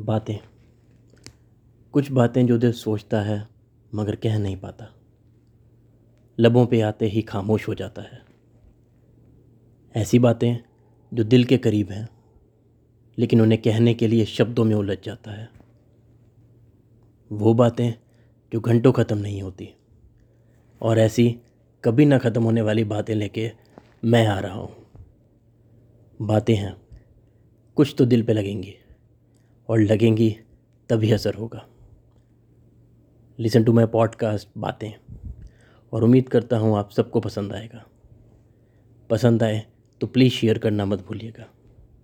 बातें। कुछ बातें जो दिल सोचता है, मगर कह नहीं पाता। लबों पे आते ही खामोश हो जाता है। ऐसी बातें जो दिल के करीब हैं, लेकिन उन्हें कहने के लिए शब्दों में उलझ जाता है। वो बातें जो घंटों ख़त्म नहीं होती, और ऐसी कभी ना ख़त्म होने वाली बातें लेके मैं आ रहा हूँ। बातें हैं, कुछ तो दिल पे लगेंगी। और लगेंगी, तभी असर होगा। लिसन टू माई पॉडकास्ट बातें, और उम्मीद करता हूँ आप सबको पसंद आएगा। पसंद आए तो प्लीज़ शेयर करना मत भूलिएगा।